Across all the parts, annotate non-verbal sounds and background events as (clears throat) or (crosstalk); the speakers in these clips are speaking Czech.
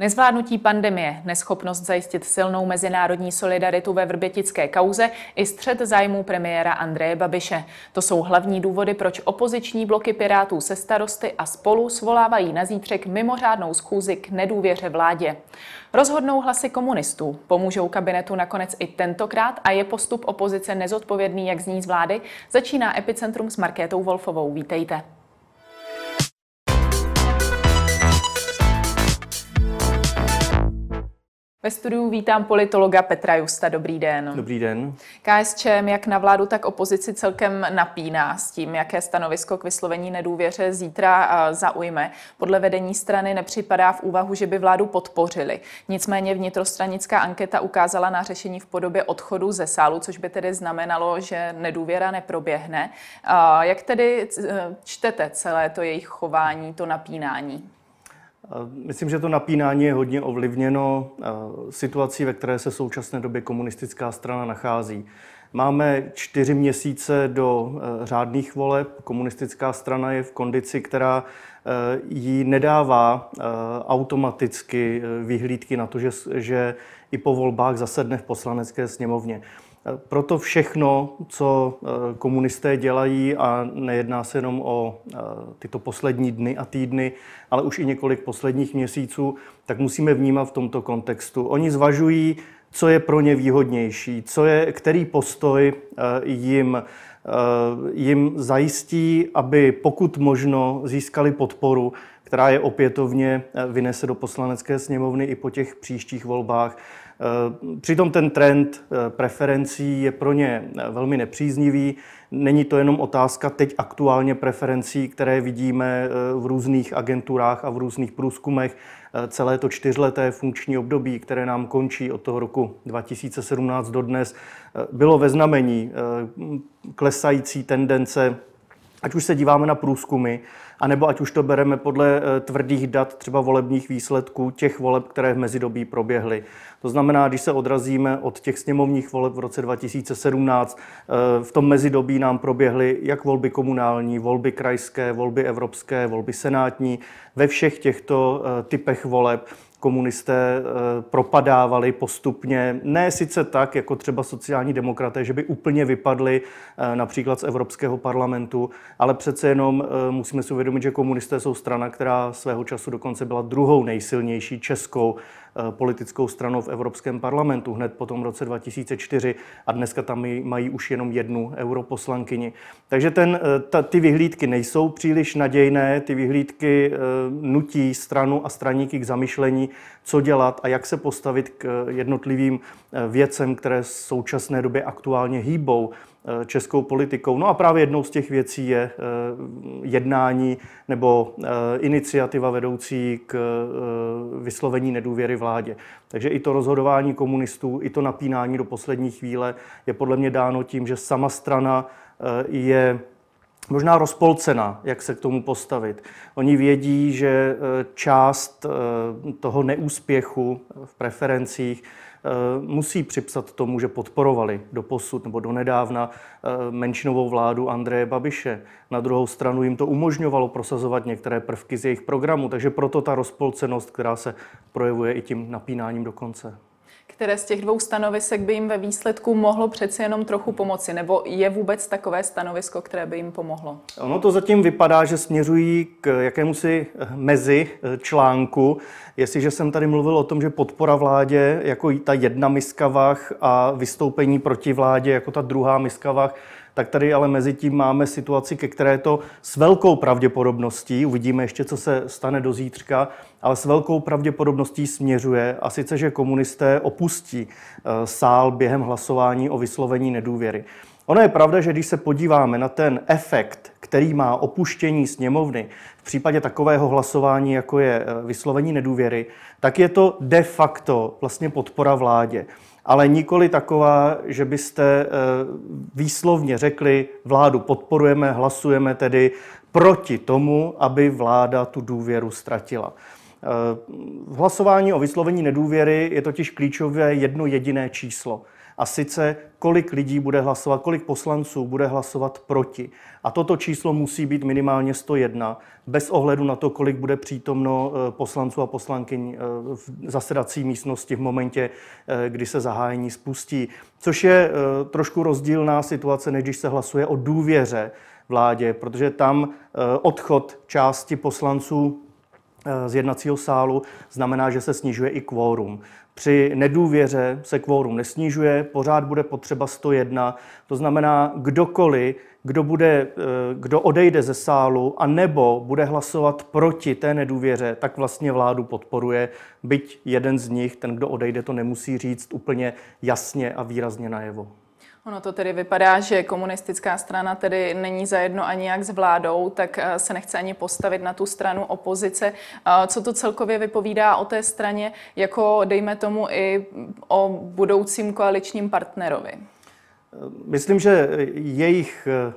Nezvládnutí pandemie, neschopnost zajistit silnou mezinárodní solidaritu ve vrbětické kauze i střed zájmů premiéra Andreje Babiše. To jsou hlavní důvody, proč opoziční bloky Pirátů se starosty a spolu svolávají na zítřek mimořádnou schůzi k nedůvěře vládě. Rozhodnou hlasy komunistů. Pomůžou kabinetu nakonec i tentokrát a je postup opozice nezodpovědný, jak zní z vlády, začíná Epicentrum s Markétou Wolfovou. Vítejte. Ve studiu vítám politologa Petra Justa. Dobrý den. Dobrý den. KSČM jak na vládu, tak opozici celkem napíná s tím, jaké stanovisko k vyslovení nedůvěře zítra zaujme. Podle vedení strany nepřipadá v úvahu, že by vládu podpořili. Nicméně vnitrostranická anketa ukázala na řešení v podobě odchodu ze sálu, což by tedy znamenalo, že nedůvěra neproběhne. Jak tedy čtete celé to jejich chování, to napínání? Myslím, že to napínání je hodně ovlivněno situací, ve které se v současné době komunistická strana nachází. Máme čtyři měsíce do e, řádných voleb. Komunistická strana je v kondici, která e, jí nedává automaticky vyhlídky na to, že, že i po volbách zasedne v poslanecké sněmovně. Proto všechno, co eh, komunisté dělají, a nejedná se jenom o eh, tyto poslední dny a týdny, ale už i několik posledních měsíců, tak musíme vnímat v tomto kontextu. Oni zvažují, co je pro ně výhodnější, co je, který postoj eh, jim, jim zajistí, aby pokud možno získali podporu, která je opětovně vynese do poslanecké sněmovny i po těch příštích volbách přitom ten trend eh, preferencí je pro ně eh, velmi nepříznivý. Není to jenom otázka teď aktuálně preferencí, které vidíme v různých agenturách a v různých průzkumech. Celé to čtyřleté funkční období, které nám končí od toho roku 2017 do dnes, bylo ve znamení klesající tendence, ať už se díváme na průzkumy, anebo ať už to bereme podle eh, tvrdých dat třeba volebních výsledků těch voleb, které v mezidobí proběhly. To znamená, když se odrazíme od těch sněmovních voleb v roce 2017, eh, v tom mezidobí nám proběhly jak volby komunální, volby krajské, volby evropské, volby senátní. Ve všech těchto eh, typech voleb komunisté eh, propadávali postupně, ne sice tak, jako třeba sociální demokraté, že by úplně vypadli eh, například z Evropského parlamentu, ale přece jenom eh, musíme si uvědomit, že komunisté jsou strana, která svého času dokonce byla druhou nejsilnější českou politickou stranou v Evropském parlamentu hned po tom roce 2004 a dneska tam mají už jenom jednu europoslankyni. Takže ten, ta, ty vyhlídky nejsou příliš nadějné, ty vyhlídky nutí stranu a straníky k zamyšlení, co dělat a jak se postavit k jednotlivým eh, věcem, které v současné době aktuálně hýbou eh, českou politikou. No a právě jednou z těch věcí je eh, jednání nebo iniciativa vedoucí k vyslovení nedůvěry vládě. Takže i to rozhodování komunistů, i to napínání do poslední chvíle je podle mě dáno tím, že sama strana je možná rozpolcena, jak se k tomu postavit. Oni vědí, že část toho neúspěchu v preferencích musí připsat tomu, že podporovali do posud nebo do nedávna menšinovou vládu Andreje Babiše. Na druhou stranu jim to umožňovalo prosazovat některé prvky z jejich programu, takže proto ta rozpolcenost, která se projevuje i tím napínáním do konce které z těch dvou stanovisek by jim ve výsledku mohlo přeci jenom trochu pomoci? Nebo je vůbec takové stanovisko, které by jim pomohlo? Ono to zatím vypadá, že směřují k jakémusi mezi eh, článku. Jestliže jsem tady mluvil o tom, že podpora vládě jako ta jedna miska vah a vystoupení proti vládě jako ta druhá miska vah, tak tady ale mezi tím máme situaci, ke které to s velkou pravděpodobností, uvidíme ještě, co se stane do zítřka, ale s velkou pravděpodobností směřuje a sice, že komunisté opustí eh, sál během hlasování o vyslovení nedůvěry. Ono je pravda, že když se podíváme na ten efekt, který má opuštění sněmovny v případě takového hlasování, jako je eh, vyslovení nedůvěry, tak je to de facto vlastně podpora vládě ale nikoli taková, že byste eh, výslovně řekli, vládu podporujeme, hlasujeme tedy proti tomu, aby vláda tu důvěru ztratila. Eh, v hlasování o vyslovení nedůvěry je totiž klíčové jedno jediné číslo. A sice, kolik lidí bude hlasovat, kolik poslanců bude hlasovat proti. A toto číslo musí být minimálně 101, bez ohledu na to, kolik bude přítomno eh, poslanců a poslankyň eh, v zasedací místnosti v momentě, eh, kdy se zahájení spustí. Což je trošku rozdílná situace, než když se hlasuje o důvěře vládě, protože tam odchod části poslanců z jednacího sálu znamená, že se snižuje i kvórum. Při nedůvěře se kvórum nesnižuje, pořád bude potřeba 101. To znamená, kdokoliv, kdo, bude, eh, kdo odejde ze sálu a nebo bude hlasovat proti té nedůvěře, tak vlastně vládu podporuje, byť jeden z nich, ten, kdo odejde, to nemusí říct úplně jasně a výrazně najevo. Ono to tedy vypadá, že komunistická strana tedy není zajedno ani jak s vládou, tak eh, se nechce ani postavit na tu stranu opozice. Co to celkově vypovídá o té straně, jako dejme tomu i o budoucím koaličním partnerovi? Myslím, že jejich eh,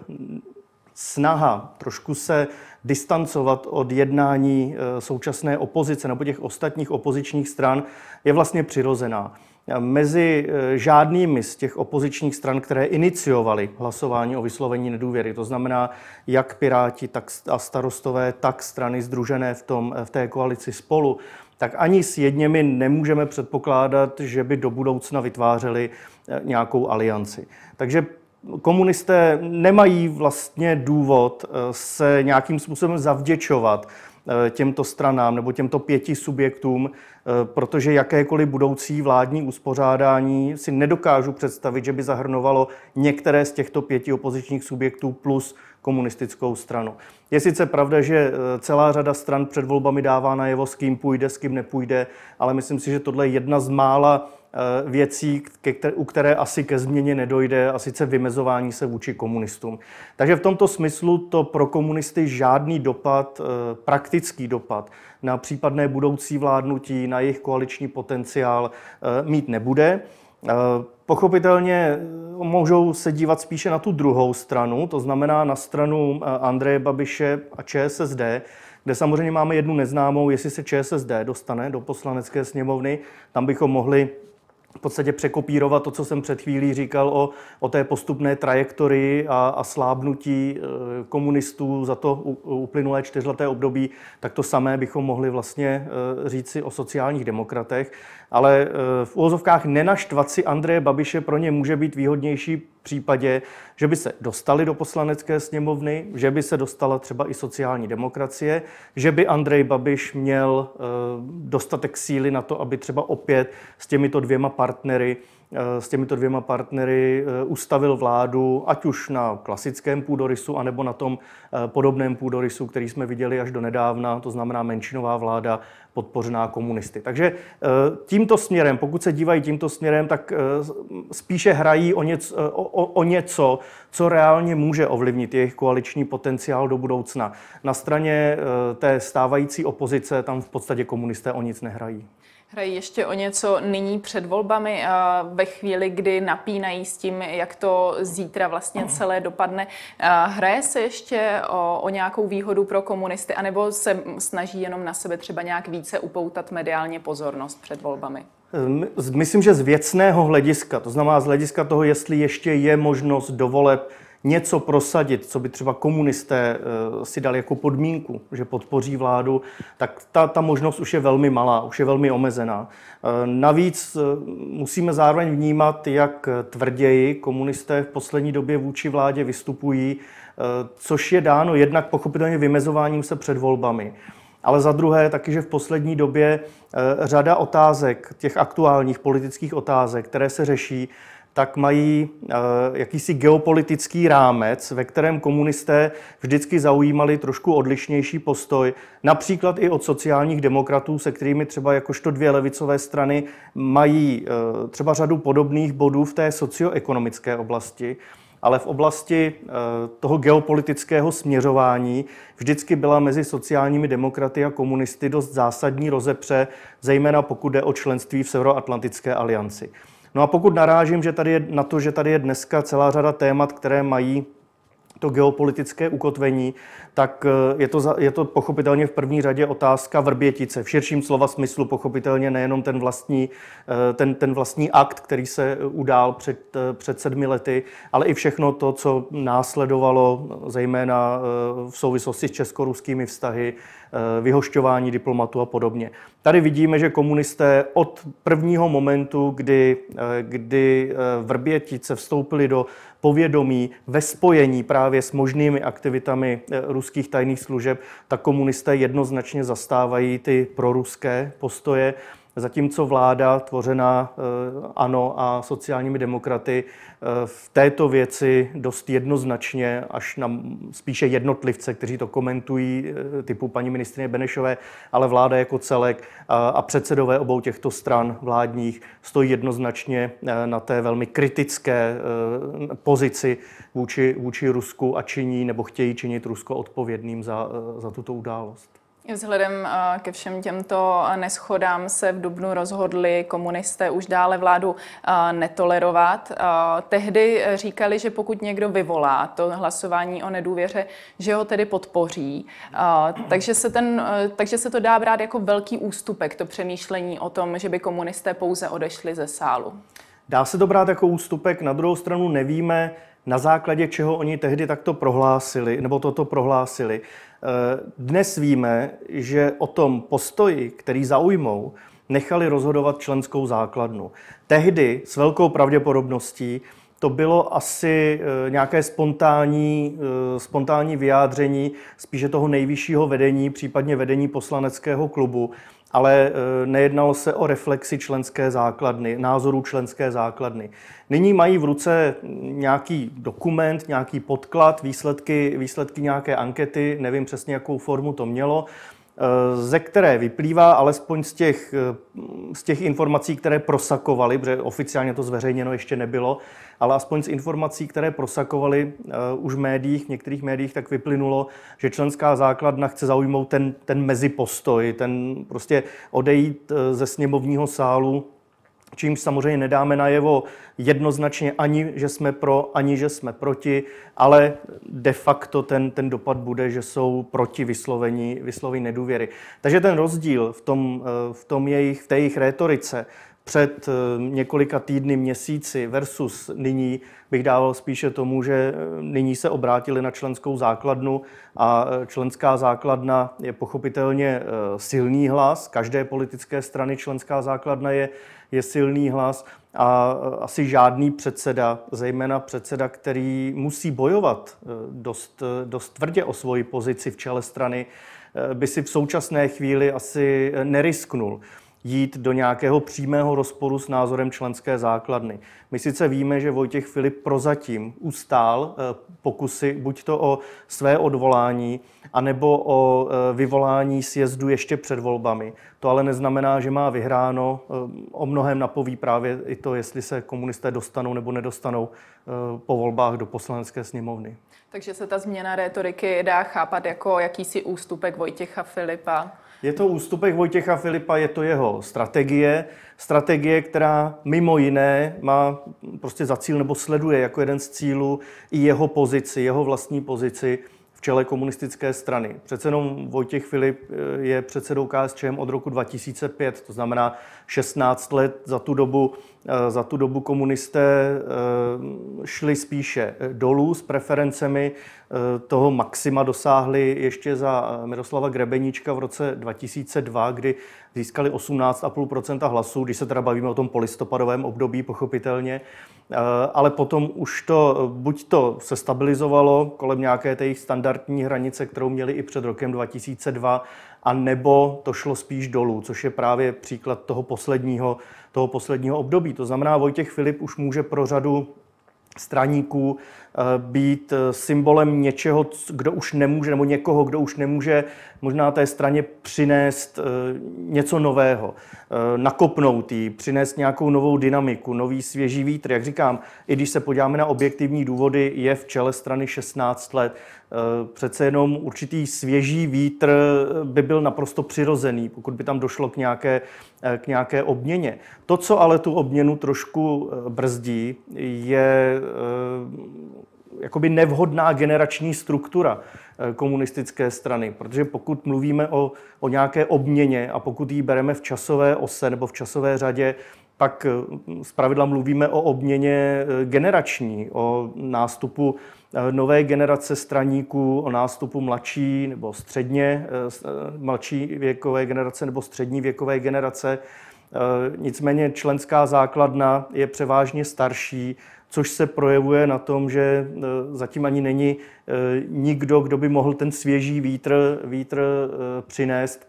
snaha trošku se distancovat od jednání eh, současné opozice nebo těch ostatních opozičních stran je vlastně přirozená. Mezi eh, žádnými z těch opozičních stran, které iniciovaly hlasování o vyslovení nedůvěry, to znamená jak Piráti, tak a starostové, tak strany združené v, tom, v té koalici spolu, tak ani s jedněmi nemůžeme předpokládat, že by do budoucna vytvářeli eh, nějakou alianci. Takže komunisté nemají vlastně důvod se nějakým způsobem zavděčovat těmto stranám nebo těmto pěti subjektům, eh, protože jakékoliv budoucí vládní uspořádání si nedokážu představit, že by zahrnovalo některé z těchto pěti opozičních subjektů plus komunistickou stranu. Je sice pravda, že eh, celá řada stran před volbami dává najevo, s kým půjde, s kým nepůjde, ale myslím si, že tohle je jedna z mála Eh, věcí, u které asi ke změně nedojde, a sice vymezování se vůči komunistům. Takže v tomto smyslu to pro komunisty žádný dopad, eh, praktický dopad na případné budoucí vládnutí, na jejich koaliční potenciál eh, mít nebude. Pochopitelně můžou se dívat spíše na tu druhou stranu, to znamená na stranu Andreje Babiše a ČSSD, kde samozřejmě máme jednu neznámou, jestli se ČSSD dostane do poslanecké sněmovny. Tam bychom mohli v podstatě překopírovat to, co jsem před chvílí říkal o, o té postupné trajektorii a, a slábnutí e, komunistů za to uplynulé čtyřleté období, tak to samé bychom mohli vlastně e, říci o sociálních demokratech ale eh, v úvozovkách nenaštvat si Andreje Babiše pro ně může být výhodnější v případě, že by se dostali do poslanecké sněmovny, že by se dostala třeba i sociální demokracie, že by Andrej Babiš měl eh, dostatek síly na to, aby třeba opět s těmito dvěma partnery s těmito dvěma partnery ustavil vládu, ať už na klasickém půdorysu, anebo na tom podobném půdorysu, který jsme viděli až do nedávna, to znamená menšinová vláda podpořená komunisty. Takže eh, tímto směrem, pokud se dívají tímto směrem, tak eh, spíše hrají o něco, eh, o, o něco, co reálně může ovlivnit jejich koaliční potenciál do budoucna. Na straně té stávající opozice tam v podstatě komunisté o nic nehrají. Hrají ještě o něco nyní před volbami, a ve chvíli, kdy napínají s tím, jak to zítra vlastně celé dopadne. Hraje se ještě o, o nějakou výhodu pro komunisty, anebo se snaží jenom na sebe třeba nějak více upoutat mediálně pozornost před volbami? Myslím, že z věcného hlediska, to znamená z hlediska toho, jestli ještě je možnost do voleb něco prosadit, co by třeba komunisté eh, si dali jako podmínku, že podpoří vládu, tak ta, ta možnost už je velmi malá, už je velmi omezená. Eh, navíc eh, musíme zároveň vnímat, jak tvrději komunisté v poslední době vůči vládě vystupují, což je dáno jednak pochopitelně vymezováním se před volbami. Ale za druhé taky, že v poslední době řada otázek, těch aktuálních politických otázek, které se řeší, tak mají eh, jakýsi geopolitický rámec, ve kterém komunisté vždycky zaujímali trošku odlišnější postoj, například i od sociálních demokratů, se kterými třeba jakožto dvě levicové strany mají eh, třeba řadu podobných bodů v té socioekonomické oblasti ale v oblasti eh, toho geopolitického směřování vždycky byla mezi sociálními demokraty a komunisty dost zásadní rozepře, zejména pokud jde o členství v Severoatlantické alianci. No a pokud narážím že tady je, na to, že tady je dneska celá řada témat, které mají to geopolitické ukotvení, tak je to, je to pochopitelně v první řadě otázka Vrbětice. V širším slova smyslu pochopitelně nejenom ten vlastní, ten, ten vlastní akt, který se udál před, před sedmi lety, ale i všechno to, co následovalo, zejména v souvislosti s česko-ruskými vztahy, vyhošťování diplomatů a podobně. Tady vidíme, že komunisté od prvního momentu, kdy, kdy Vrbětice vstoupili do povědomí ve spojení právě s možnými aktivitami eh, ruských tajných služeb, tak komunisté jednoznačně zastávají ty proruské postoje Zatímco vláda tvořená eh, ANO a sociálními demokraty eh, v této věci dost jednoznačně, až na spíše jednotlivce, kteří to komentují, eh, typu paní ministrině Benešové, ale vláda jako celek a předsedové obou těchto stran vládních stojí jednoznačně na té velmi kritické pozici vůči, vůči Rusku a činí nebo chtějí činit Rusko odpovědným za, za tuto událost. Vzhledem eh, ke všem těmto neschodám se v Dubnu rozhodli komunisté už dále vládu eh, netolerovat. Eh, tehdy říkali, že pokud někdo vyvolá to hlasování o nedůvěře, že ho tedy podpoří. Takže se, ten, takže se to dá brát jako velký ústupek, to přemýšlení o tom, že by komunisté pouze odešli ze sálu. Dá se to brát jako ústupek, na druhou stranu nevíme, na základě čeho oni tehdy takto prohlásili, nebo toto prohlásili. Eh, dnes víme, že o tom postoji, který zaujmou, nechali rozhodovat členskou základnu. Tehdy s velkou pravděpodobností to bylo asi eh, nějaké spontánní, eh, spontánní vyjádření spíše toho nejvyššího vedení, případně vedení poslaneckého klubu, ale e, nejednalo se o reflexi členské základny, názorů členské základny. Nyní mají v ruce nějaký dokument, nějaký podklad, výsledky, výsledky nějaké ankety, nevím přesně, jakou formu to mělo, ze které vyplývá, alespoň z těch, e, z těch informací, které prosakovaly, protože oficiálně to zveřejněno ještě nebylo, ale aspoň z informací, které prosakovaly uh, už v médiích, v některých médiích, tak vyplynulo, že členská základna chce zaujmout ten, ten mezipostoj, ten prostě odejít ze sněmovního sálu čímž samozřejmě nedáme najevo jednoznačně ani, že jsme pro, ani, že jsme proti, ale de facto ten, ten dopad bude, že jsou proti vyslovení, vyslovení nedůvěry. Takže ten rozdíl v, tom, eh, v, tom jejich, v té jejich rétorice před eh, několika týdny, měsíci versus nyní bych dával spíše tomu, že eh, nyní se obrátili na členskou základnu a eh, členská základna je pochopitelně silný hlas. Každé politické strany členská základna je, je silný hlas a asi žádný předseda, zejména předseda, který musí bojovat dost, dost tvrdě o svoji pozici v čele strany, by si v současné chvíli asi nerisknul jít do nějakého přímého rozporu s názorem členské základny. My sice víme, že Vojtěch Filip prozatím ustál eh, pokusy buď to o své odvolání, anebo o eh, vyvolání sjezdu ještě před volbami. To ale neznamená, že má vyhráno. Eh, o mnohem napoví právě i to, jestli se komunisté dostanou nebo nedostanou po volbách do poslanecké sněmovny. Takže se ta změna rétoriky dá chápat jako jakýsi ústupek Vojtěcha Filipa je to ústupek Vojtěcha Filipa, je to jeho strategie. Strategie, která mimo jiné má prostě za cíl nebo sleduje jako jeden z cílů i jeho pozici, jeho vlastní pozici v čele komunistické strany. Přece jenom Vojtěch Filip eh, je předsedou KSČM od roku 2005, to znamená 16 let za tu dobu za tu dobu komunisté eh, šli spíše eh, dolů s preferencemi. Toho maxima dosáhli ještě za Miroslava Grebeníčka v roce 2002, kdy získali 18,5% hlasů, když se teda bavíme o tom polistopadovém období, pochopitelně. Ale potom už to, buď to se stabilizovalo kolem nějaké té standardní hranice, kterou měli i před rokem 2002, a nebo to šlo spíš dolů, což je právě příklad toho posledního, toho posledního období. To znamená, Vojtěch Filip už může pro řadu straníků být eh, symbolem něčeho, kdo už nemůže, nebo někoho, kdo už nemůže možná té straně přinést eh, něco nového, nakopnout jí, přinést nějakou novou dynamiku, nový svěží vítr. Jak říkám, i když se podíváme na objektivní důvody, je v čele strany 16 let. Přece jenom určitý svěží vítr by byl naprosto přirozený, pokud by tam došlo k nějaké, k nějaké obměně. To, co ale tu obměnu trošku brzdí, je jakoby nevhodná generační struktura komunistické strany. Protože pokud mluvíme o, o nějaké obměně a pokud ji bereme v časové ose nebo v časové řadě, pak zpravidla mluvíme o obměně generační, o nástupu nové generace straníků, o nástupu mladší nebo středně mladší věkové generace nebo střední věkové generace. Nicméně členská základna je převážně starší, což se projevuje na tom, že e, zatím ani není e, nikdo, kdo by mohl ten svěží vítr, vítr e, přinést.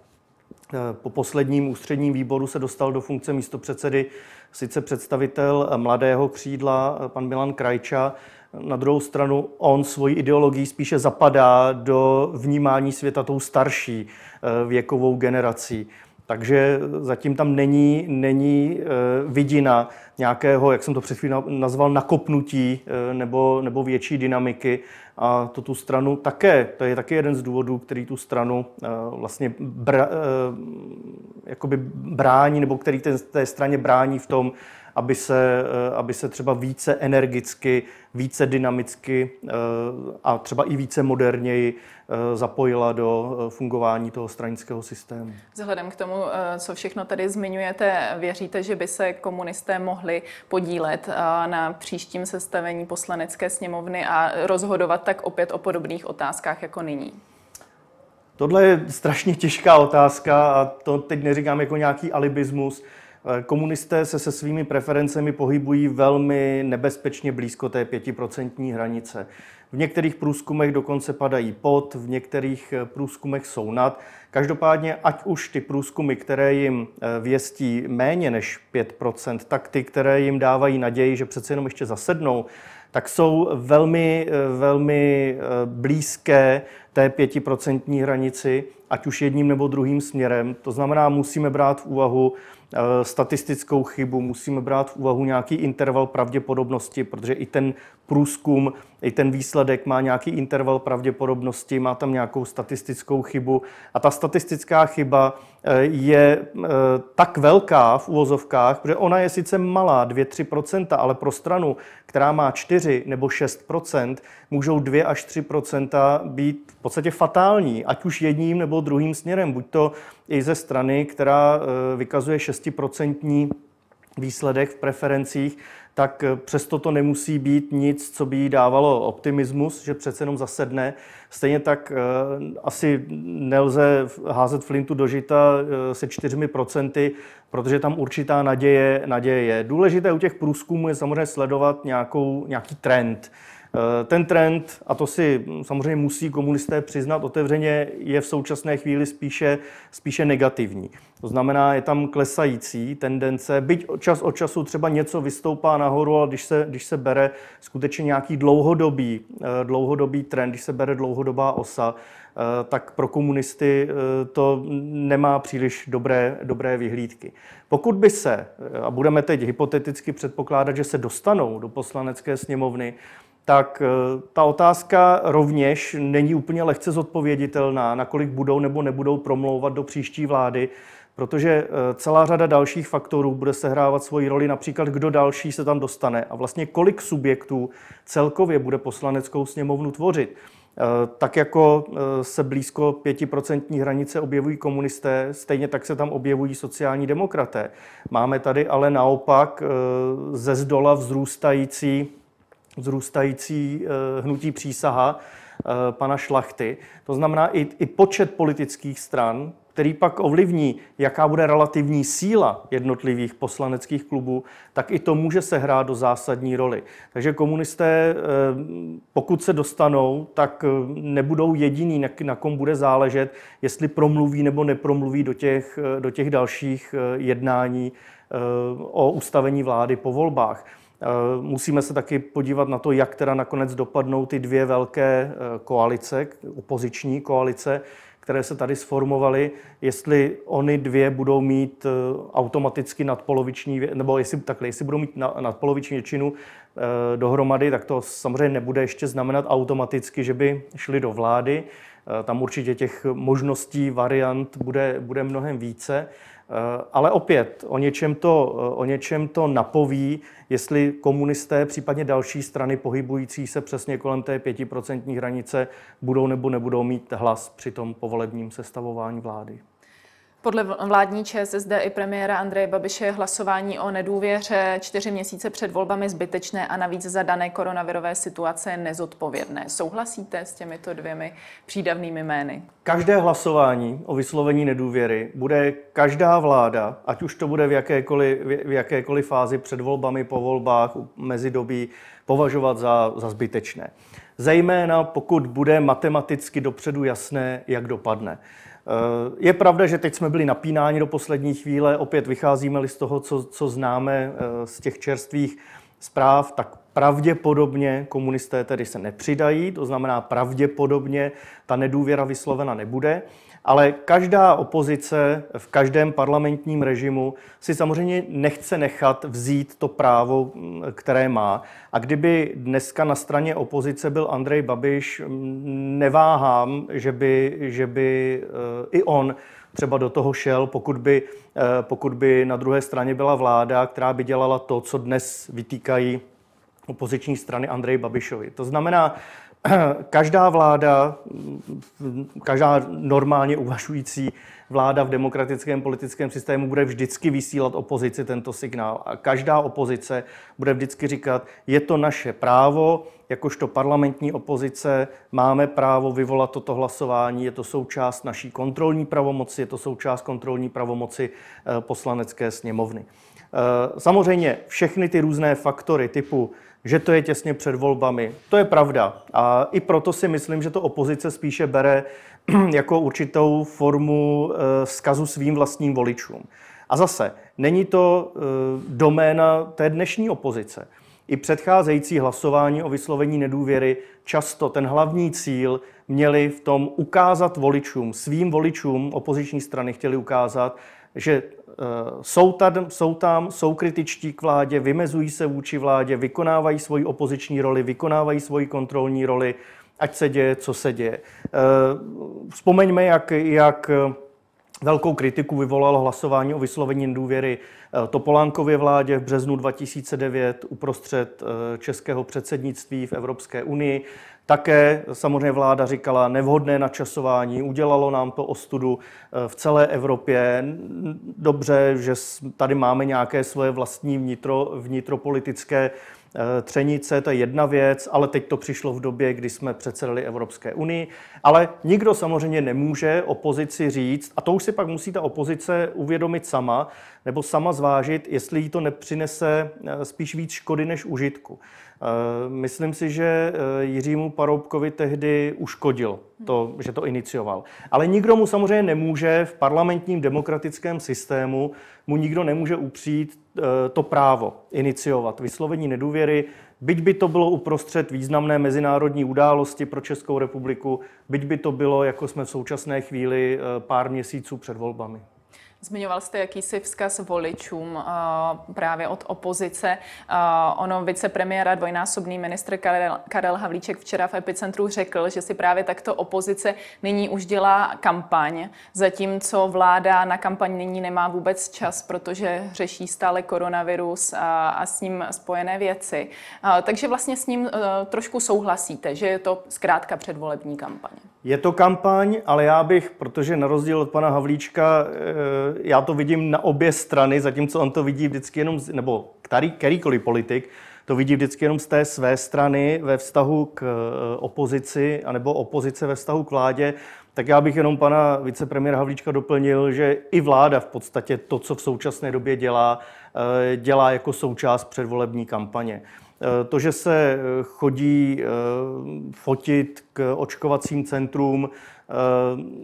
Po posledním ústředním výboru se dostal do funkce místopředsedy sice představitel mladého křídla, pan Milan Krajča, na druhou stranu on svoji ideologii spíše zapadá do vnímání světa tou starší věkovou generací. Takže zatím tam není, není eh, vidina nějakého, jak jsem to před nazval, nakopnutí eh, nebo, nebo větší dynamiky. A to tu stranu také, to je také jeden z důvodů, který tu stranu eh, vlastně br, jakoby brání, nebo který té straně brání v tom, aby se, aby se třeba více energicky, více dynamicky a třeba i více moderněji Eh, zapojila do eh, fungování toho stranického systému. Vzhledem k tomu, eh, co všechno tady zmiňujete, věříte, že by se komunisté mohli podílet na příštím sestavení poslanecké sněmovny a rozhodovat tak opět o podobných otázkách jako nyní? Tohle je strašně těžká otázka a to teď neříkám jako nějaký alibismus. Komunisté se se svými preferencemi pohybují velmi nebezpečně blízko té pětiprocentní hranice. V některých průzkumech dokonce padají pod, v některých eh, průzkumech jsou nad. Každopádně, ať už ty průzkumy, které jim eh, věstí méně než 5%, tak ty, které jim dávají naději, že přece jenom ještě zasednou, tak jsou velmi, eh, velmi blízké té pětiprocentní hranici, ať už jedním nebo druhým směrem. To znamená, musíme brát v úvahu Eh, statistickou chybu, musíme brát v úvahu nějaký interval pravděpodobnosti, protože i ten průzkum, i ten výsledek má nějaký interval pravděpodobnosti, má tam nějakou statistickou chybu. A ta statistická chyba eh, je eh, tak velká v úvozovkách, protože ona je sice malá, 2-3%, ale pro stranu, která má 4 nebo 6%, můžou 2 až 3% být v podstatě fatální, ať už jedním nebo druhým směrem. Buď to i ze strany, která vykazuje 6% výsledek v preferencích, tak eh, přesto to nemusí být nic, co by jí dávalo optimismus, že přece jenom zasedne. Stejně tak eh, asi nelze házet flintu do žita eh, se čtyřmi procenty, protože tam určitá naděje, naděje je. Důležité u těch průzkumů je samozřejmě sledovat nějakou, nějaký trend. Eh, ten trend, a to si samozřejmě musí komunisté přiznat otevřeně, je v současné chvíli spíše, spíše negativní. To znamená, je tam klesající tendence, byť čas od času třeba něco vystoupá nahoru, ale když se, když se bere skutečně nějaký dlouhodobý, eh, dlouhodobý trend, když se bere dlouhodobá osa, eh, tak pro komunisty to nemá příliš dobré, dobré vyhlídky. Pokud by se, a budeme teď hypoteticky předpokládat, že se dostanou do poslanecké sněmovny, tak eh, ta otázka rovněž není úplně lehce zodpověditelná, nakolik budou nebo nebudou promlouvat do příští vlády, protože eh, celá řada dalších faktorů bude sehrávat svoji roli, například kdo další se tam dostane a vlastně kolik subjektů celkově bude poslaneckou sněmovnu tvořit. Eh, tak jako se blízko pětiprocentní hranice objevují komunisté, stejně tak se tam objevují sociální demokraté. Máme tady ale naopak ze zdola vzrůstající vzrůstající eh, hnutí přísaha eh, pana Šlachty. To znamená i, i počet politických stran, který pak ovlivní, jaká bude relativní síla jednotlivých poslaneckých klubů, tak i to může sehrát do zásadní roli. Takže komunisté, eh, pokud se dostanou, tak nebudou jediný, na kom bude záležet, jestli promluví nebo nepromluví do těch, do těch dalších jednání o ustavení vlády po volbách. Eh, musíme se taky podívat na to, jak teda nakonec dopadnou ty dvě velké eh, koalice, opoziční koalice, které se tady sformovaly, jestli oni dvě budou mít eh, automaticky nadpoloviční, nebo jestli takhle, jestli budou mít nadpoloviční většinu, dohromady, tak to samozřejmě nebude ještě znamenat automaticky, že by šli do vlády. Tam určitě těch možností, variant bude, bude mnohem více. Ale opět, o něčem, to, o něčem to napoví, jestli komunisté, případně další strany pohybující se přesně kolem té pětiprocentní hranice budou nebo nebudou mít hlas při tom povolebním sestavování vlády. Podle vládní ČSSD i premiéra Andreje Babiše je hlasování o nedůvěře čtyři měsíce před volbami zbytečné a navíc za dané koronavirové situace nezodpovědné. Souhlasíte s těmito dvěmi přídavnými jmény? Každé hlasování o vyslovení nedůvěry bude každá vláda, ať už to bude v jakékoliv, v jakékoliv fázi před volbami, po volbách, mezi dobí, považovat za, za zbytečné. Zejména pokud bude matematicky dopředu jasné, jak dopadne. Je pravda, že teď jsme byli napínáni do poslední chvíle, opět vycházíme z toho, co, co známe eh, z těch čerstvých zpráv, tak pravděpodobně komunisté tedy se nepřidají, to znamená pravděpodobně ta nedůvěra vyslovena nebude ale každá opozice v každém parlamentním režimu si samozřejmě nechce nechat vzít to právo, které má. A kdyby dneska na straně opozice byl Andrej Babiš, neváhám, že by, že by eh, i on třeba do toho šel, pokud by, eh, pokud by na druhé straně byla vláda, která by dělala to, co dnes vytýkají opoziční strany Andrej Babišovi. To znamená, (clears throat) každá vláda, každá normálně uvažující vláda v demokratickém politickém systému bude vždycky vysílat opozici tento signál. A každá opozice bude vždycky říkat, je to naše právo, jakožto parlamentní opozice máme právo vyvolat toto hlasování, je to součást naší kontrolní pravomoci, je to součást kontrolní pravomoci eh, poslanecké sněmovny. Eh, samozřejmě všechny ty různé faktory typu že to je těsně před volbami. To je pravda. A i proto si myslím, že to opozice spíše bere (clears throat) jako určitou formu skazu eh, svým vlastním voličům. A zase, není to eh, doména té dnešní opozice. I předcházející hlasování o vyslovení nedůvěry často ten hlavní cíl měli v tom ukázat voličům, svým voličům opoziční strany chtěli ukázat, že jsou tam, jsou tam, jsou kritičtí k vládě, vymezují se vůči vládě, vykonávají svoji opoziční roli, vykonávají svoji kontrolní roli, ať se děje, co se děje. Eh, vzpomeňme, jak, jak velkou kritiku vyvolalo hlasování o vyslovení důvěry eh, Topolánkově vládě v březnu 2009 uprostřed českého předsednictví v Evropské unii. Také samozřejmě vláda říkala nevhodné načasování, udělalo nám to ostudu eh, v celé Evropě. Dobře, že tady máme nějaké svoje vlastní vnitro, vnitropolitické třenice, to je jedna věc, ale teď to přišlo v době, kdy jsme předsedali Evropské unii. Ale nikdo samozřejmě nemůže opozici říct, a to už si pak musí ta opozice uvědomit sama, nebo sama zvážit, jestli jí to nepřinese eh, spíš víc škody než užitku. Eh, myslím si, že eh, Jiřímu Paroubkovi tehdy uškodil to, že to inicioval. Ale nikdo mu samozřejmě nemůže v parlamentním demokratickém systému, mu nikdo nemůže upřít eh, to právo iniciovat vyslovení nedůvěry, byť by to bylo uprostřed významné mezinárodní události pro Českou republiku, byť by to bylo, jako jsme v současné chvíli, pár měsíců před volbami. Zmiňoval jste jakýsi vzkaz voličům právě od opozice. Ono vicepremiéra, dvojnásobný ministr Karel, Karel Havlíček včera v epicentru řekl, že si právě takto opozice nyní už dělá kampaň, zatímco vláda na kampaň nyní nemá vůbec čas, protože řeší stále koronavirus a, a s ním spojené věci. Takže vlastně s ním trošku souhlasíte, že je to zkrátka předvolební kampaň. Je to kampaň, ale já bych, protože na rozdíl od pana Havlíčka, eh, já to vidím na obě strany, zatímco on to vidí vždycky jenom, nebo který, kterýkoliv politik, to vidí vždycky jenom z té své strany ve vztahu k eh, opozici, anebo opozice ve vztahu k vládě, tak já bych jenom pana vicepremiéra Havlíčka doplnil, že i vláda v podstatě to, co v současné době dělá, eh, dělá jako součást předvolební kampaně. Eh, to, že se eh, chodí eh, fotit k očkovacím centrům,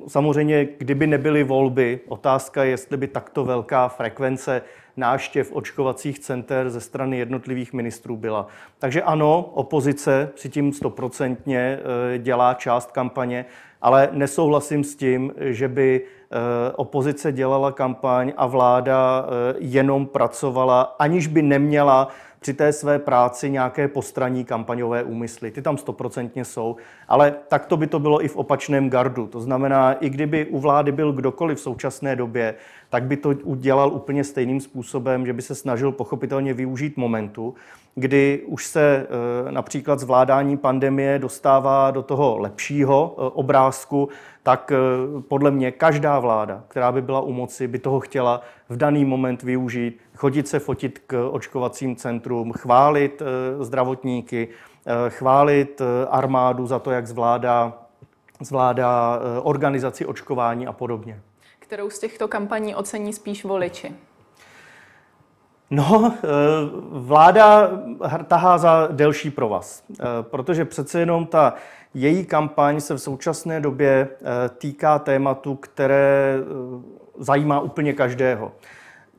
samozřejmě, kdyby nebyly volby, otázka je, jestli by takto velká frekvence náštěv očkovacích center ze strany jednotlivých ministrů byla. Takže ano, opozice si tím stoprocentně dělá část kampaně, ale nesouhlasím s tím, že by opozice dělala kampaň a vláda jenom pracovala, aniž by neměla při té své práci nějaké postraní kampaňové úmysly. Ty tam stoprocentně jsou, ale takto by to bylo i v opačném gardu. To znamená, i kdyby u vlády byl kdokoliv v současné době, tak by to udělal úplně stejným způsobem, že by se snažil pochopitelně využít momentu, kdy už se eh, například zvládání pandemie dostává do toho lepšího eh, obrázku, tak eh, podle mě každá vláda, která by byla u moci, by toho chtěla v daný moment využít, chodit se fotit k očkovacím centrům, chválit zdravotníky, chválit armádu za to, jak zvládá, zvládá organizaci očkování a podobně. Kterou z těchto kampaní ocení spíš voliči? No, eh, vláda tahá za delší provaz, eh, protože přece jenom ta její kampaň se v současné době eh, týká tématu, které zajímá úplně každého.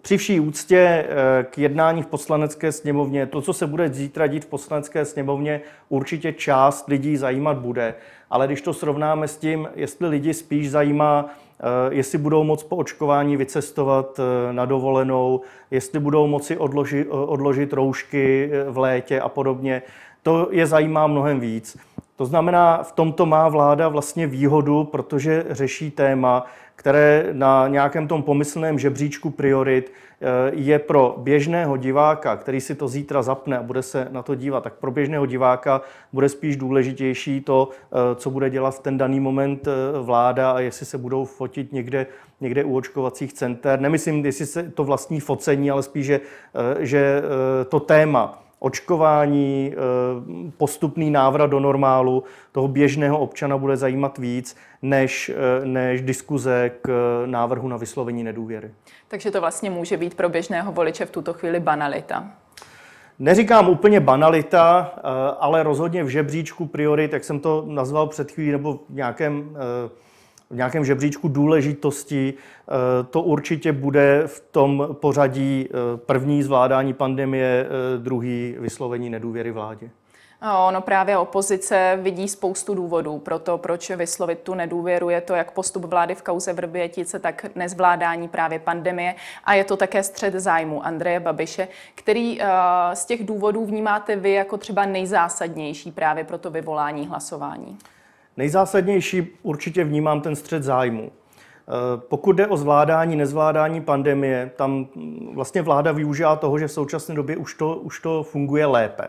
Při vší úctě k jednání v poslanecké sněmovně, to, co se bude zítra dít v poslanecké sněmovně, určitě část lidí zajímat bude. Ale když to srovnáme s tím, jestli lidi spíš zajímá Eh, jestli budou moct po očkování vycestovat eh, na dovolenou, jestli budou moci odložit, eh, odložit roušky v létě a podobně. To je zajímá mnohem víc. To znamená, v tomto má vláda vlastně výhodu, protože řeší téma, které na nějakém tom pomyslném žebříčku priorit eh, je pro běžného diváka, který si to zítra zapne a bude se na to dívat, tak pro běžného diváka bude spíš důležitější to, eh, co bude dělat v ten daný moment eh, vláda a jestli se budou fotit někde, někde u očkovacích center. Nemyslím, jestli se to vlastní focení, ale spíš, že, že to téma očkování, eh, postupný návrat do normálu toho běžného občana bude zajímat víc než, eh, než diskuze k návrhu na vyslovení nedůvěry. Takže to vlastně může být pro běžného voliče v tuto chvíli banalita. Neříkám úplně banalita, eh, ale rozhodně v žebříčku priorit, jak jsem to nazval před chvílí, nebo v nějakém v nějakém žebříčku důležitosti. Eh, to určitě bude v tom pořadí eh, první zvládání pandemie, eh, druhý vyslovení nedůvěry vládě. Ono právě opozice vidí spoustu důvodů pro to, proč vyslovit tu nedůvěru. Je to jak postup vlády v kauze Vrbětice, tak nezvládání právě pandemie a je to také střed zájmu Andreje Babiše, který z těch důvodů vnímáte vy jako třeba nejzásadnější právě pro to vyvolání hlasování. Nejzásadnější určitě vnímám ten střed zájmu. Eh, pokud jde o zvládání, nezvládání pandemie, tam vlastně vláda využívá toho, že v současné době už to, už to funguje lépe.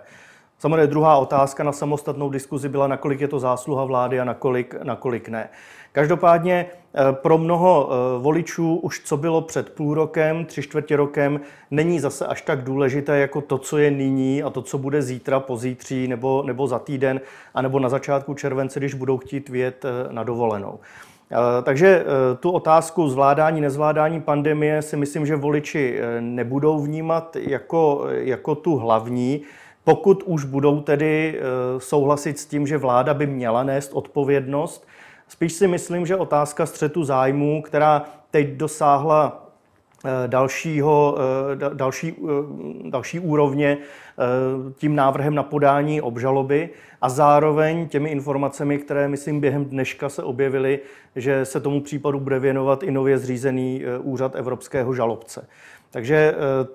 Samozřejmě druhá otázka na samostatnou diskuzi byla, nakolik je to zásluha vlády a nakolik, nakolik ne. Každopádně eh, pro mnoho eh, voličů už co bylo před půl rokem, tři čtvrtě rokem, není zase až tak důležité jako to, co je nyní a to, co bude zítra, pozítří nebo, nebo za týden, anebo na začátku července, když budou chtít vět eh, na dovolenou. Takže tu otázku zvládání, nezvládání pandemie si myslím, že voliči nebudou vnímat jako, jako tu hlavní, pokud už budou tedy souhlasit s tím, že vláda by měla nést odpovědnost Spíš si myslím, že otázka střetu zájmů, která teď dosáhla eh, dalšího, eh, další, eh, další úrovně tím návrhem na podání obžaloby a zároveň těmi informacemi, které, myslím, během dneška se objevily, že se tomu případu bude věnovat i nově zřízený úřad evropského žalobce. Takže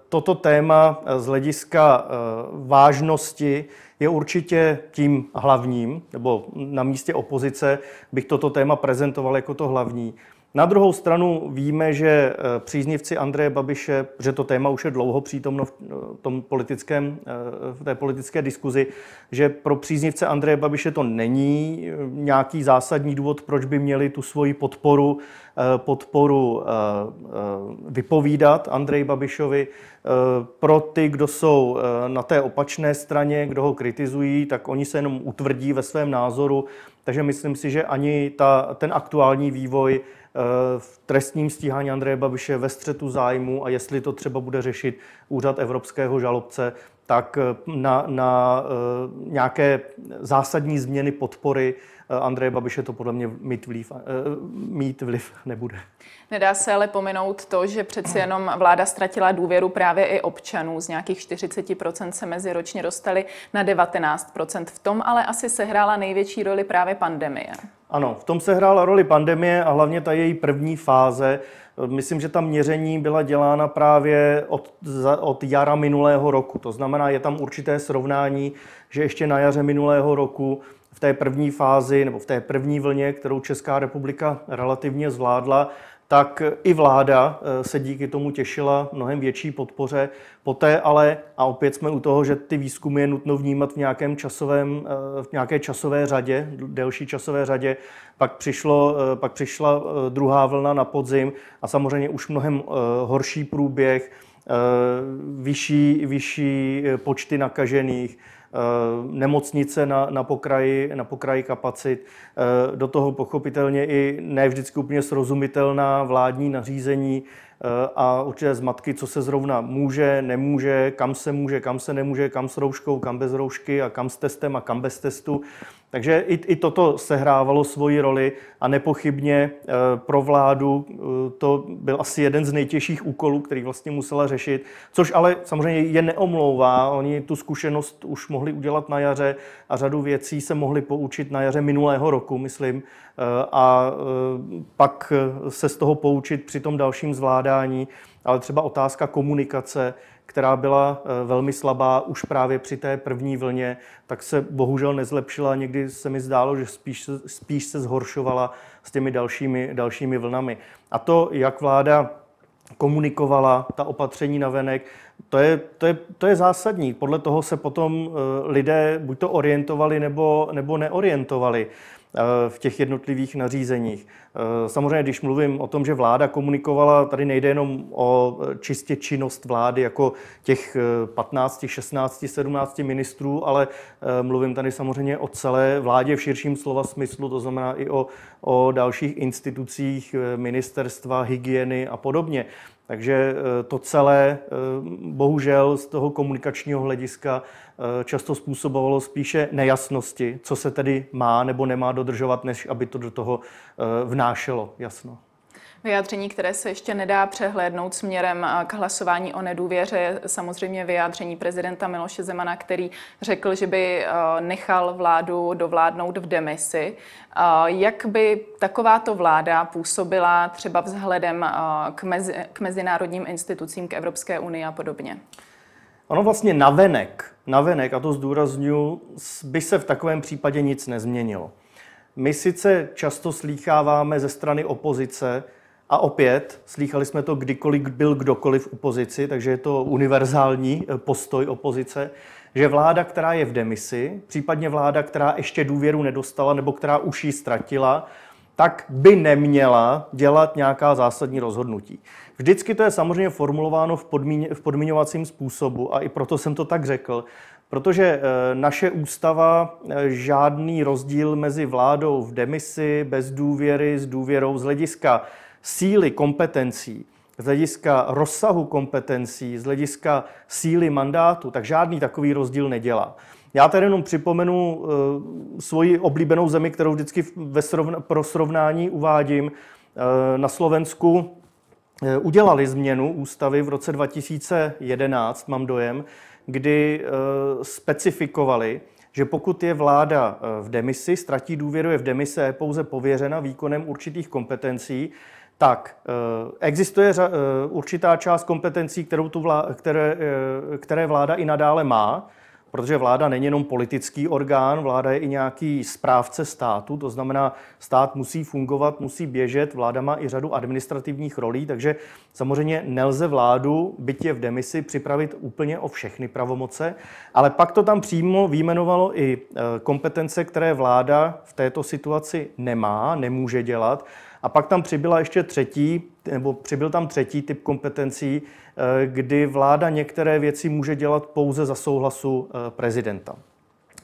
toto téma z hlediska vážnosti je určitě tím hlavním, nebo na místě opozice bych toto téma prezentoval jako to hlavní. Na druhou stranu víme, že eh, příznivci Andreje Babiše, že to téma už je dlouho přítomno v eh, tom politickém, eh, v té politické diskuzi, že pro příznivce Andreje Babiše to není nějaký zásadní důvod, proč by měli tu svoji podporu, podporu vypovídat Andreji Babišovi. Pro ty, kdo jsou na té opačné straně, kdo ho kritizují, tak oni se jenom utvrdí ve svém názoru. Takže myslím si, že ani ta, ten aktuální vývoj v trestním stíhání Andreje Babiše ve střetu zájmu a jestli to třeba bude řešit úřad evropského žalobce, tak na, na uh, nějaké zásadní změny podpory Andreje Babiše to podle mě mít vliv, uh, mít vliv nebude. Nedá se ale pominout to, že přeci jenom vláda ztratila důvěru právě i občanů. Z nějakých 40% se mezi ročně dostali na 19%. V tom ale asi sehrála největší roli právě pandemie. Ano, v tom se hrála roli pandemie a hlavně ta její první fáze. Myslím, že ta měření byla dělána právě od, od jara minulého roku. To znamená, je tam určité srovnání, že ještě na jaře minulého roku v té první fázi nebo v té první vlně, kterou Česká republika relativně zvládla, tak i vláda eh, se díky tomu těšila mnohem větší podpoře. Poté ale, a opět jsme u toho, že ty výzkumy je nutno vnímat v, nějakém časovém, eh, v nějaké časové řadě, delší časové řadě, pak, přišlo, eh, pak přišla druhá vlna na podzim a samozřejmě už mnohem horší průběh, vyšší, vyšší počty nakažených, nemocnice na, na, pokraji, na pokraji kapacit, eh, do toho pochopitelně i ne vždycky úplně srozumitelná vládní nařízení eh, a určité zmatky, co se zrovna může, nemůže, kam se může, kam se nemůže, kam s rouškou, kam bez roušky a kam s testem a kam bez testu. Takže i, i toto sehrávalo svoji roli a nepochybně eh, pro vládu eh, to byl asi jeden z nejtěžších úkolů, který vlastně musela řešit, což ale samozřejmě je neomlouvá. Oni tu zkušenost už mohli udělat na jaře a řadu věcí se mohli poučit na jaře minulého roku, myslím, eh, a pak se z toho poučit při tom dalším zvládání. Ale třeba otázka komunikace, která byla eh, velmi slabá už právě při té první vlně, tak se bohužel nezlepšila. Někdy se mi zdálo, že spíš, spíš se zhoršovala s těmi dalšími, dalšími vlnami. A to, jak vláda komunikovala ta opatření na venek, to je, to, je, to je zásadní. Podle toho se potom eh, lidé buď to orientovali nebo, nebo neorientovali. Eh, v těch jednotlivých nařízeních. Eh, samozřejmě, když mluvím o tom, že vláda komunikovala, tady nejde jenom o eh, čistě činnost vlády jako těch 15, 16, 17 ministrů, ale mluvím tady samozřejmě o celé vládě v širším slova smyslu, to znamená i o, o dalších institucích ministerstva, hygieny a podobně. Takže eh, to celé eh, bohužel z toho komunikačního hlediska eh, často způsobovalo spíše nejasnosti, co se tedy má nebo nemá dodržovat, než aby to do toho vnášelo jasno. Vyjádření, které se ještě nedá přehlédnout směrem k hlasování o nedůvěře, je samozřejmě vyjádření prezidenta Miloše Zemana, který řekl, že by nechal vládu dovládnout v demisi. Jak by takováto vláda působila třeba vzhledem k, mezi, k mezinárodním institucím, k Evropské unii a podobně? Ono vlastně navenek, navenek, a to zdůraznuju, by se v takovém případě nic nezměnilo. My sice často slýcháváme ze strany opozice, a opět, slýchali jsme to kdykoliv byl kdokoliv v opozici, takže je to univerzální eh, postoj opozice, že vláda, která je v demisi, případně vláda, která ještě důvěru nedostala nebo která už ji ztratila, tak by neměla dělat nějaká zásadní rozhodnutí. Vždycky to je samozřejmě formulováno v, podmíň, v podmiňovacím způsobu a i proto jsem to tak řekl, protože eh, naše ústava eh, žádný rozdíl mezi vládou v demisi, bez důvěry, s důvěrou z hlediska síly kompetencí, z hlediska rozsahu kompetencí, z hlediska síly mandátu, tak žádný takový rozdíl nedělá. Já tady jenom připomenu uh, svoji oblíbenou zemi, kterou vždycky ve srovna, pro srovnání uvádím. Uh, na Slovensku uh, udělali změnu ústavy v roce 2011, mám dojem, kdy specifikovali, že pokud je vláda v demisi, ztratí důvěru, je v demisi a je pouze pověřena výkonem určitých kompetencí, tak eh, existuje eh, určitá část kompetencí, kterou tu vláda, které, eh, které vláda i nadále má, protože vláda není jenom politický orgán, vláda je i nějaký správce státu, to znamená, stát musí fungovat, musí běžet, vláda má i řadu administrativních rolí, takže samozřejmě nelze vládu, byť je v demisi, připravit úplně o všechny pravomoce, ale pak to tam přímo výjmenovalo i kompetence, které vláda v této situaci nemá, nemůže dělat, a pak tam přibyla ještě třetí, nebo přibyl tam třetí typ kompetencí, eh, kdy vláda některé věci může dělat pouze za souhlasu eh, prezidenta.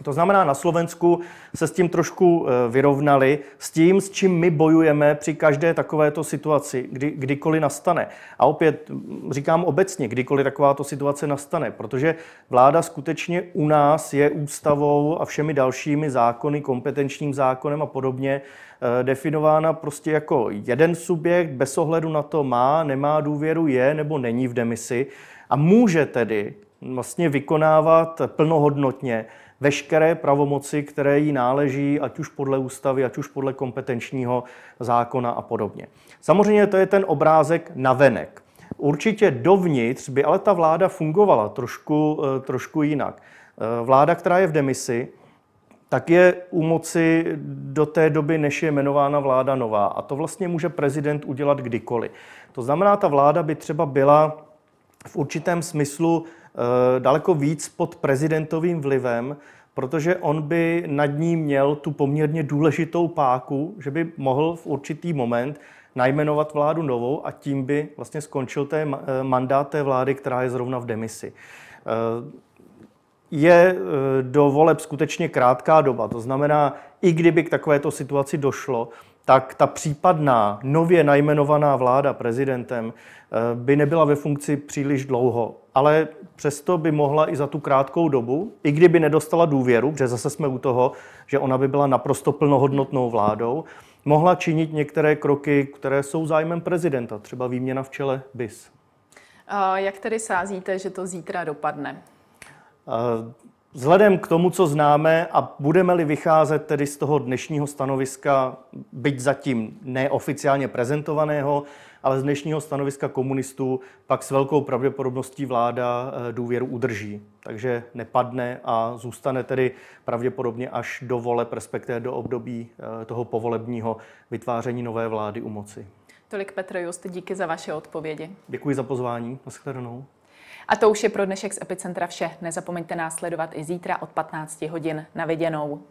To znamená, na Slovensku se s tím trošku eh, vyrovnali, s tím, s čím my bojujeme při každé takovéto situaci, kdy, kdykoliv nastane. A opět říkám obecně, kdykoliv takováto situace nastane, protože vláda skutečně u nás je ústavou a všemi dalšími zákony, kompetenčním zákonem a podobně eh, definována prostě jako jeden subjekt, bez ohledu na to má, nemá důvěru, je nebo není v demisi a může tedy vlastně vykonávat plnohodnotně veškeré pravomoci, které jí náleží, ať už podle ústavy, ať už podle kompetenčního zákona a podobně. Samozřejmě to je ten obrázek navenek. Určitě dovnitř by ale ta vláda fungovala trošku, eh, trošku jinak. Eh, vláda, která je v demisi, tak je u moci do té doby, než je jmenována vláda nová. A to vlastně může prezident udělat kdykoliv. To znamená, ta vláda by třeba byla v určitém smyslu daleko víc pod prezidentovým vlivem, protože on by nad ní měl tu poměrně důležitou páku, že by mohl v určitý moment najmenovat vládu novou a tím by vlastně skončil té eh, mandát té vlády, která je zrovna v demisi. E, je eh, do voleb skutečně krátká doba. To znamená, i kdyby k takovéto situaci došlo, tak ta případná nově najmenovaná vláda prezidentem eh, by nebyla ve funkci příliš dlouho. Ale přesto by mohla i za tu krátkou dobu, i kdyby nedostala důvěru, protože zase jsme u toho, že ona by byla naprosto plnohodnotnou vládou, mohla činit některé kroky, které jsou zájmem prezidenta, třeba výměna v čele BIS. A jak tedy sázíte, že to zítra dopadne? Vzhledem k tomu, co známe a budeme-li vycházet tedy z toho dnešního stanoviska, byť zatím neoficiálně prezentovaného, ale z dnešního stanoviska komunistů, pak s velkou pravděpodobností vláda eh, důvěru udrží. Takže nepadne a zůstane tedy pravděpodobně až do vole, respektive do období eh, toho povolebního vytváření nové vlády u moci. Tolik Petr Just, díky za vaše odpovědi. Děkuji za pozvání. Naschledanou. A to už je pro dnešek z Epicentra vše. Nezapomeňte nás sledovat i zítra od 15 hodin. Na viděnou.